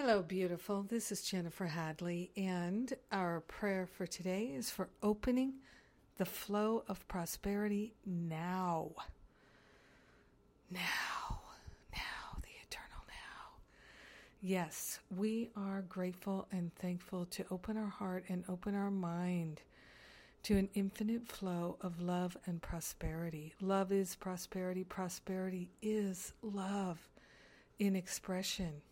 Hello, beautiful. This is Jennifer Hadley, and our prayer for today is for opening the flow of prosperity now. Now, now, the eternal now. Yes, we are grateful and thankful to open our heart and open our mind to an infinite flow of love and prosperity. Love is prosperity, prosperity is love in expression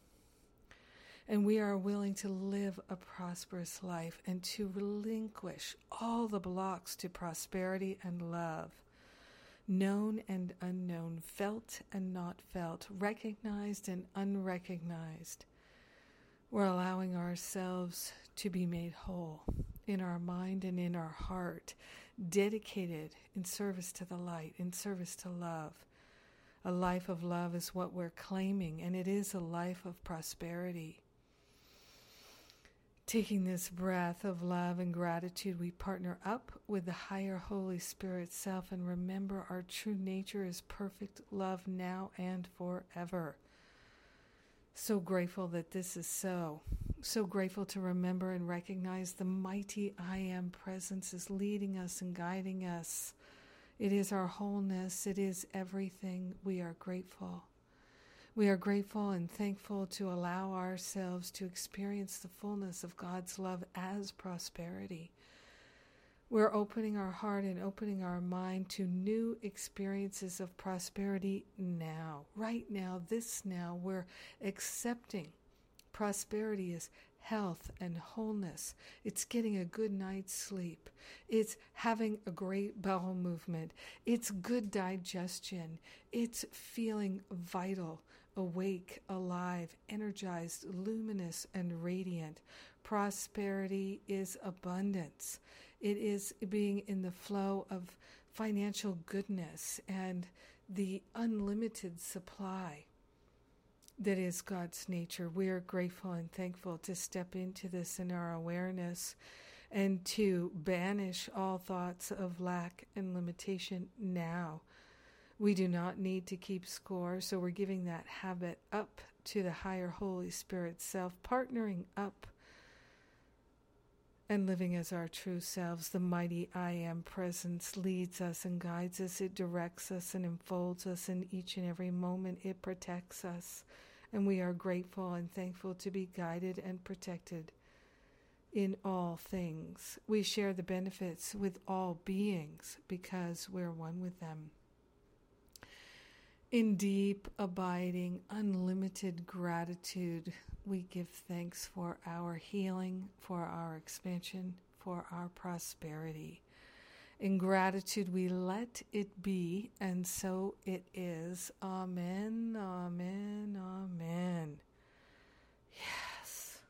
and we are willing to live a prosperous life and to relinquish all the blocks to prosperity and love, known and unknown, felt and not felt, recognized and unrecognized. We're allowing ourselves to be made whole in our mind and in our heart, dedicated in service to the light, in service to love. A life of love is what we're claiming, and it is a life of prosperity. Taking this breath of love and gratitude, we partner up with the higher Holy Spirit self and remember our true nature is perfect love now and forever. So grateful that this is so. So grateful to remember and recognize the mighty I Am presence is leading us and guiding us. It is our wholeness, it is everything. We are grateful. We are grateful and thankful to allow ourselves to experience the fullness of God's love as prosperity. We're opening our heart and opening our mind to new experiences of prosperity now. Right now, this now, we're accepting prosperity is health and wholeness. It's getting a good night's sleep. It's having a great bowel movement. It's good digestion. It's feeling vital awake, alive, energized, luminous, and radiant. Prosperity is abundance. It is being in the flow of financial goodness and the unlimited supply that is God's nature. We are grateful and thankful to step into this in our awareness and to banish all thoughts of lack and limitation now we do not need to keep score, so we're giving that habit up to the higher Holy Spirit self, partnering up and living as our true selves. The mighty I Am presence leads us and guides us, it directs us and enfolds us in each and every moment, it protects us. And we are grateful and thankful to be guided and protected in all things. We share the benefits with all beings because we're one with them. In deep, abiding, unlimited gratitude, we give thanks for our healing, for our expansion, for our prosperity. In gratitude, we let it be, and so it is. Amen, amen, amen. Yes.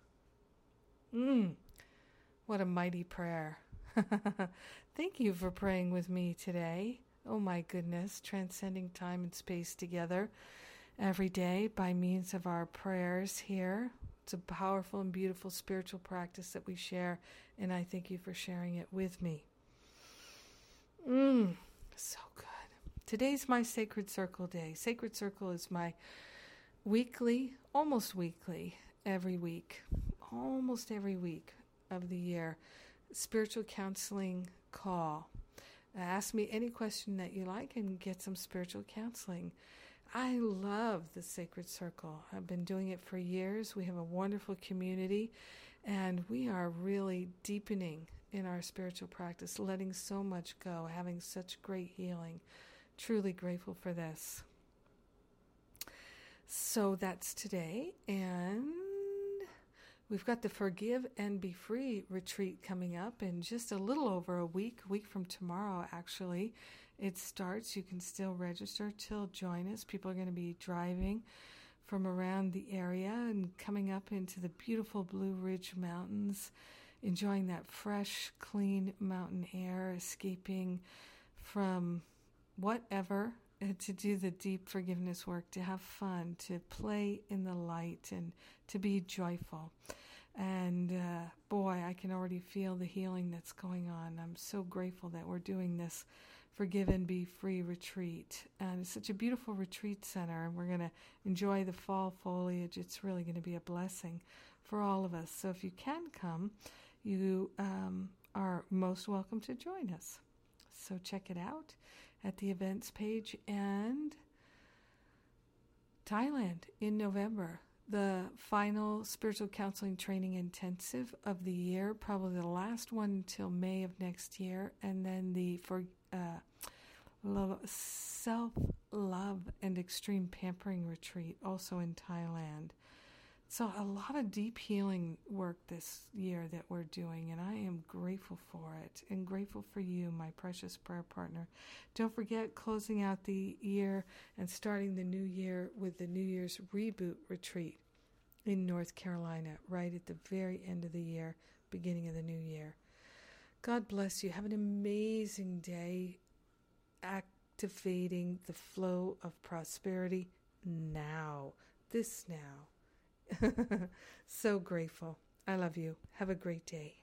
Mm, what a mighty prayer. Thank you for praying with me today. Oh my goodness, transcending time and space together every day by means of our prayers here. It's a powerful and beautiful spiritual practice that we share, and I thank you for sharing it with me. Mmm, so good. Today's my Sacred Circle day. Sacred Circle is my weekly, almost weekly, every week, almost every week of the year, spiritual counseling call Ask me any question that you like and get some spiritual counseling. I love the Sacred Circle. I've been doing it for years. We have a wonderful community, and we are really deepening in our spiritual practice, letting so much go, having such great healing. Truly grateful for this. So that's today, and We've got the Forgive and Be Free retreat coming up in just a little over a week, week from tomorrow, actually. It starts. You can still register till join us. People are going to be driving from around the area and coming up into the beautiful Blue Ridge Mountains, enjoying that fresh, clean mountain air, escaping from whatever to do the deep forgiveness work, to have fun, to play in the light, and to be joyful. And uh, boy, I can already feel the healing that's going on. I'm so grateful that we're doing this Forgive and Be Free retreat. And it's such a beautiful retreat center, and we're going to enjoy the fall foliage. It's really going to be a blessing for all of us. So if you can come, you um, are most welcome to join us. So check it out at the events page and Thailand in November. The final spiritual counseling training intensive of the year, probably the last one until May of next year, and then the for uh, self love and extreme pampering retreat also in Thailand. So, a lot of deep healing work this year that we're doing, and I am grateful for it and grateful for you, my precious prayer partner. Don't forget closing out the year and starting the new year with the New Year's Reboot Retreat in North Carolina, right at the very end of the year, beginning of the new year. God bless you. Have an amazing day activating the flow of prosperity now, this now. so grateful. I love you. Have a great day.